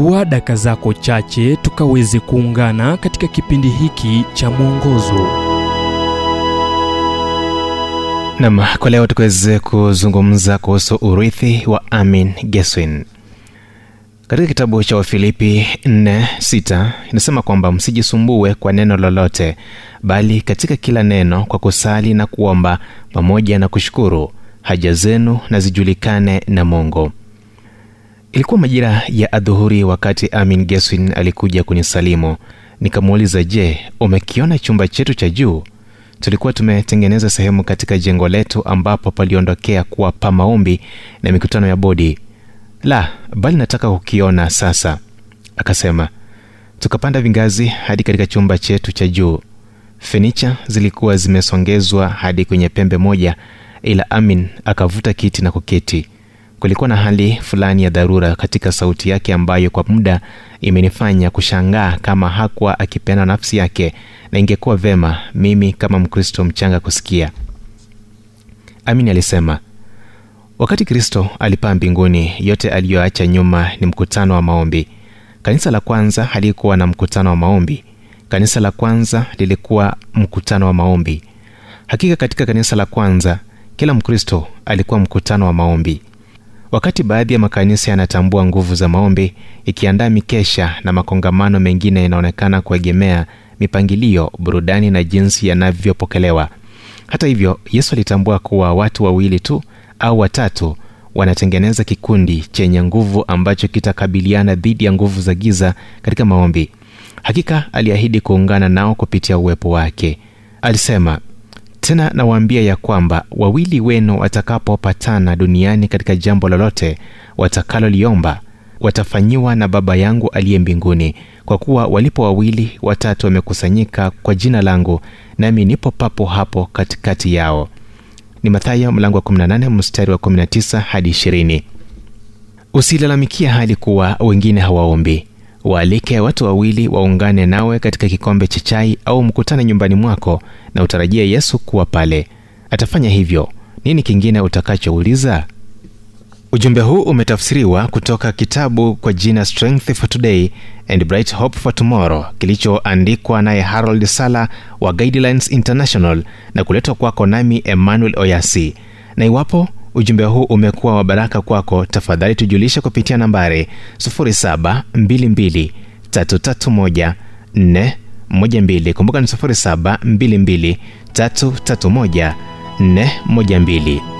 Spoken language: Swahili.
chukua daka zako chache tukaweze kuungana katika kipindi hiki cha mwongozo. Nam kwa leo tukaweze kuzungumza kuhusu urithi wa amin geswin. Katika kitabu cha wafilipi 46 inasema kwamba msijisumbue kwa neno lolote bali katika kila neno kwa kusali na kuomba pamoja na kushukuru haja zenu na zijulikane na mungu ilikuwa majira ya adhuhuri wakati amin geswin alikuja kunisalimu nikamuuliza je umekiona chumba chetu cha juu? Tulikuwa tumetengeneza sehemu katika jengo letu ambapo paliondokea kuwa pa maombi na mikutano ya bodi. La bali nataka kukiona sasa. Akasema tukapanda vingazi hadi katika chumba chetu cha juu. Fenicha zilikuwa zimesongezwa hadi kwenye pembe moja ila amin akavuta kiti na kuketi kulikuwa na hali fulani ya dharura katika sauti yake ambayo kwa muda imenifanya kushangaa kama hakuwa akipeana nafsi yake na ingekuwa vema mimi kama mkristo mchanga kusikia. Amin alisema wakati kristo alipaa mbinguni yote aliyoacha nyuma ni mkutano wa maombi. Kanisa la kwanza halikuwa na mkutano wa maombi. Kanisa la kwanza lilikuwa mkutano wa maombi. Hakika katika kanisa la kwanza kila mkristo alikuwa mkutano wa maombi wakati baadhi ya makanisa yanatambua nguvu za maombi ikiandaa mikesha na makongamano mengine yanaonekana kuegemea mipangilio burudani na jinsi yanavyopokelewa. Hata hivyo yesu alitambua kuwa watu wawili tu au watatu wanatengeneza kikundi chenye nguvu ambacho kitakabiliana dhidi ya nguvu za giza katika maombi. Hakika aliahidi kuungana nao kupitia uwepo wake. Alisema tena nawaambia ya kwamba wawili wenu watakapopatana duniani katika jambo lolote watakaloliomba watafanyiwa na baba yangu aliye mbinguni kwa kuwa walipo wawili watatu wamekusanyika kwa jina langu nami nipo papo hapo katikati yao. Ni mathayo mlango wa 18 mstari wa 19 hadi 20 usilalamikia hali kuwa wengine hawaombi waalike watu wawili waungane nawe katika kikombe cha chai au mkutane nyumbani mwako na utarajia yesu kuwa pale. Atafanya hivyo. Nini kingine utakachouliza? Ujumbe huu umetafsiriwa kutoka kitabu kwa jina strength for today and bright hope for tomorrow kilichoandikwa naye harold sala wa guidelines international na kuletwa kwako nami emmanuel oyasi. Na iwapo ujumbe huu umekuwa wa baraka kwako. Tafadhali tujulishe kupitia nambari 722331412 kumbuka ni 722 331 412